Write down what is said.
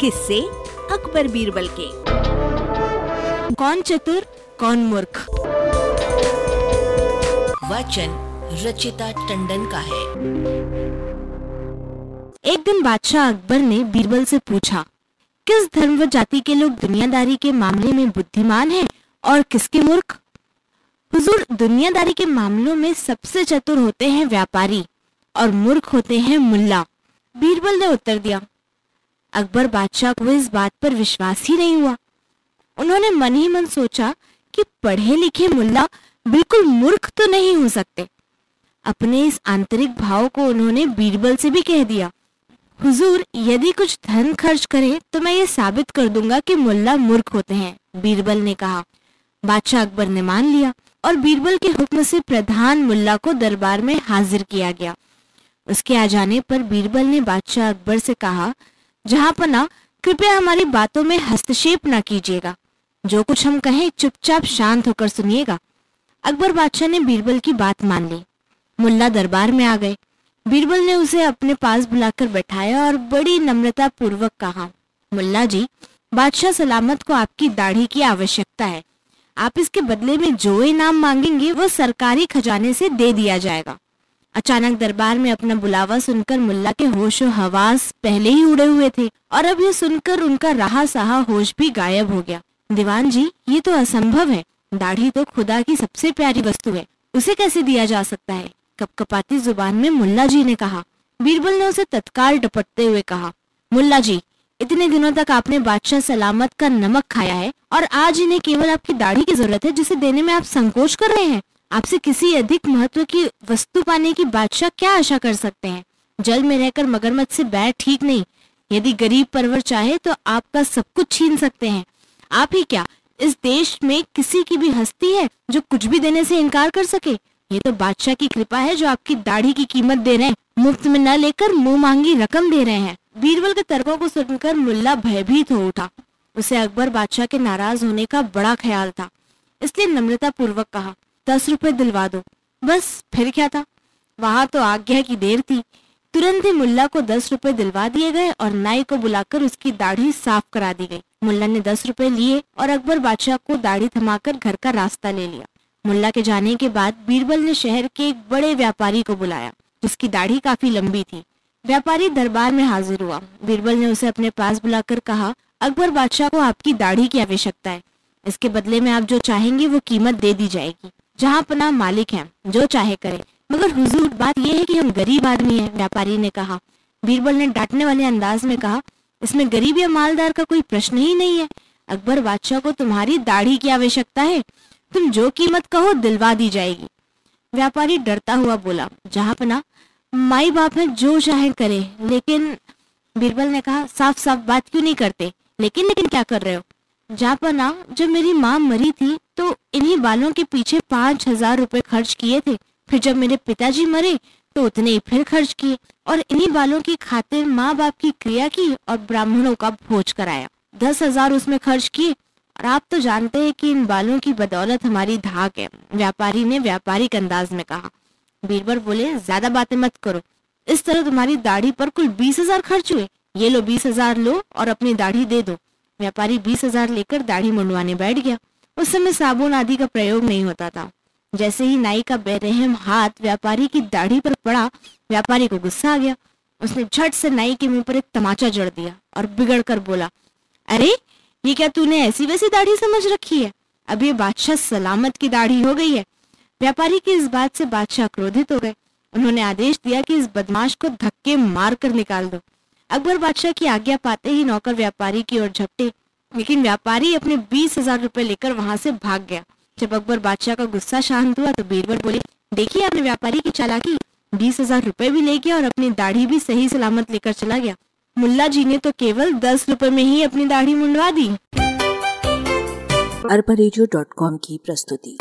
किससे अकबर बीरबल के। कौन चतुर, कौन मूर्ख? वचन रचिता टंडन का है। एक दिन बादशाह अकबर ने बीरबल से पूछा, किस धर्म व जाति के लोग दुनियादारी के मामले में बुद्धिमान हैं और किसके मूर्ख? हुजूर, दुनियादारी के मामलों में सबसे चतुर होते हैं व्यापारी और मूर्ख होते हैं मुल्ला। बीरबल ने उत्तर दिया अकबर बादशाह को इस बात पर विश्वास ही नहीं हुआ। उन्होंने मन ही मन सोचा कि पढ़े लिखे मुल्ला बिल्कुल मूर्ख तो नहीं हो सकते। अपने इस आंतरिक भाव को उन्होंने बीरबल से भी कह दिया, हुजूर, यदि कुछ धन खर्च करें तो मैं ये साबित कर दूँगा कि मुल्ला मूर्ख होते हैं, बीरबल ने कहा। बादशाह अकबर ने मान लिया और बीरबल के हुक्म से प्रधान मुल्ला को दरबार में हाजिर किया गया। उसके आ जाने पर बीरबल ने बादशाह अकबर से कहा जहाँ पना कृपया हमारी बातों में हस्तक्षेप न कीजिएगा। जो कुछ हम कहें, चुपचाप शांत होकर सुनिएगा। अकबर बादशाह ने बीरबल की बात मान ली। मुल्ला दरबार में आ गए। बीरबल ने उसे अपने पास बुलाकर बैठाया और बड़ी नम्रता पूर्वक कहा, मुल्ला जी, बादशाह सलामत को आपकी दाढ़ी की आवश्यकता है। आप इसके बदले में जो इनाम मांगेंगे, वो सरकारी खजाने से दे दिया जाएगा। अचानक दरबार में अपना बुलावा सुनकर मुल्ला के होश हवास पहले ही उड़े हुए थे और अब ये सुनकर उनका रहा सहा होश भी गायब हो गया। दीवान जी, ये तो असंभव है। दाढ़ी तो खुदा की सबसे प्यारी वस्तु है। उसे कैसे दिया जा सकता है? कपकपाती ज़ुबान में मुल्ला जी ने कहा। बीरबल ने उसे तत्काल डपटते हुए कहा। मुल्ला जी, इतने दिनों तक आपने बादशाह सलामत का नमक खाया है और आज इन्हें केवल आपकी दाढ़ी की ज़रूरत है जिसे देने में आप संकोच कर रहे हैं। आपसे किसी अधिक महत्व की वस्तु पाने की बादशाह क्या आशा कर सकते हैं? जल में रहकर मगरमच्छ से बैर ठीक नहीं। यदि गरीब परवर चाहे तो आपका सब कुछ छीन सकते हैं। आप ही क्या इस देश में किसी की भी हस्ती है जो कुछ भी देने से इनकार कर सके? ये तो बादशाह की कृपा है जो आपकी दाढ़ी की कीमत दे रहे हैं। मुफ़्त में न लेकर मुँह मांगी रकम दे रहे हैं। बीरबल के तर्कों को सुनकर मुल्ला भयभीत हो उठा। उसे अकबर बादशाह के नाराज़ होने का बड़ा ख्याल था। इसलिए नम्रता पूर्वक कहा दस रुपए दिलवा दो। बस, फिर क्या था? वहाँ तो आज्ञा की देर थी। तुरंत ही मुल्ला को दस रुपए दिलवा दिए गए और नाई को बुलाकर उसकी दाढ़ी साफ़ करा दी गई। मुल्ला ने दस रुपए लिए और अकबर बादशाह को दाढ़ी थमाकर घर का रास्ता ले लिया। मुल्ला के जाने के बाद बीरबल ने शहर के एक बड़े व्यापारी को बुलाया, जिसकी दाढ़ी काफ़ी लंबी थी। व्यापारी दरबार में हाजिर हुआ। बीरबल ने उसे अपने पास बुलाकर कहा, अकबर बादशाह को आपकी दाढ़ी की आवश्यकता है। इसके बदले में आप जो चाहेंगे वो कीमत दे दी जाएगी। जहाँ पना मालिक है, जो चाहे करे। मगर हुजूर, बात यह है कि हम गरीब आदमी हैं, व्यापारी ने कहा। बीरबल ने डांटने वाले अंदाज में कहा, इसमें गरीब या मालदार का कोई प्रश्न ही नहीं है। अकबर बादशाह को तुम्हारी दाढ़ी की आवश्यकता है। तुम जो कीमत कहो, दिलवा दी जाएगी। व्यापारी डरता हुआ बोला, जहाँ पना माई बाप है, जो चाहे करे। लेकिन, बीरबल ने कहा साफ़ साफ़ बात क्यों नहीं करते? लेकिन लेकिन क्या कर रहे हो? जहाँ पना जब मेरी माँ मरी थी तो इन्हीं बालों के पीछे पाँच हज़ार रुपए खर्च किए थे। फिर जब मेरे पिताजी मरे तो उतने ही फिर खर्च किए और इन्हीं बालों की खातिर माँ बाप की क्रिया की और ब्राह्मणों का भोज कराया। दस हज़ार उसमें खर्च किए और आप तो जानते हैं कि इन बालों की बदौलत हमारी धाक है, व्यापारी ने व्यापारिक अंदाज में कहा। बीरबल बोले, ज़्यादा बातें मत करो। इस तरह तुम्हारी दाढ़ी पर कुल बीस हज़ार खर्च हुए। ये लो बीस हज़ार लो और अपनी दाढ़ी दे दो। व्यापारी बीस हज़ार लेकर दाढ़ी मुंडवाने बैठ गया। उस समय साबुन आदि का प्रयोग नहीं होता था। जैसे ही नाई का बेरहम हाथ व्यापारी की दाढ़ी पर पड़ा, व्यापारी को गुस्सा आ गया। उसने झट से नाई के मुँह पर एक तमाचा जड़ दिया और बिगड़ कर बोला, अरे, ये क्या तूने ऐसी वैसी दाढ़ी समझ रखी है? अब ये बादशाह सलामत की दाढ़ी हो गई है। व्यापारी की इस बात से बादशाह क्रोधित हो गए। उन्होंने आदेश दिया कि इस बदमाश को धक्के मार कर निकाल दो। अकबर बादशाह की आज्ञा पाते ही नौकर व्यापारी की ओर झपटे। लेकिन व्यापारी अपने बीस हज़ार रूपए लेकर वहाँ से भाग गया। जब अकबर बादशाह का गुस्सा शांत हुआ तो बीरबल बोले, देखिए आपने व्यापारी की चालाकी। बीस हज़ार रूपए भी ले गया और अपनी दाढ़ी भी सही सलामत लेकर चला गया। मुल्ला जी ने तो केवल दस रुपए में ही अपनी दाढ़ी मुंडवा दी। अरबा की प्रस्तुति।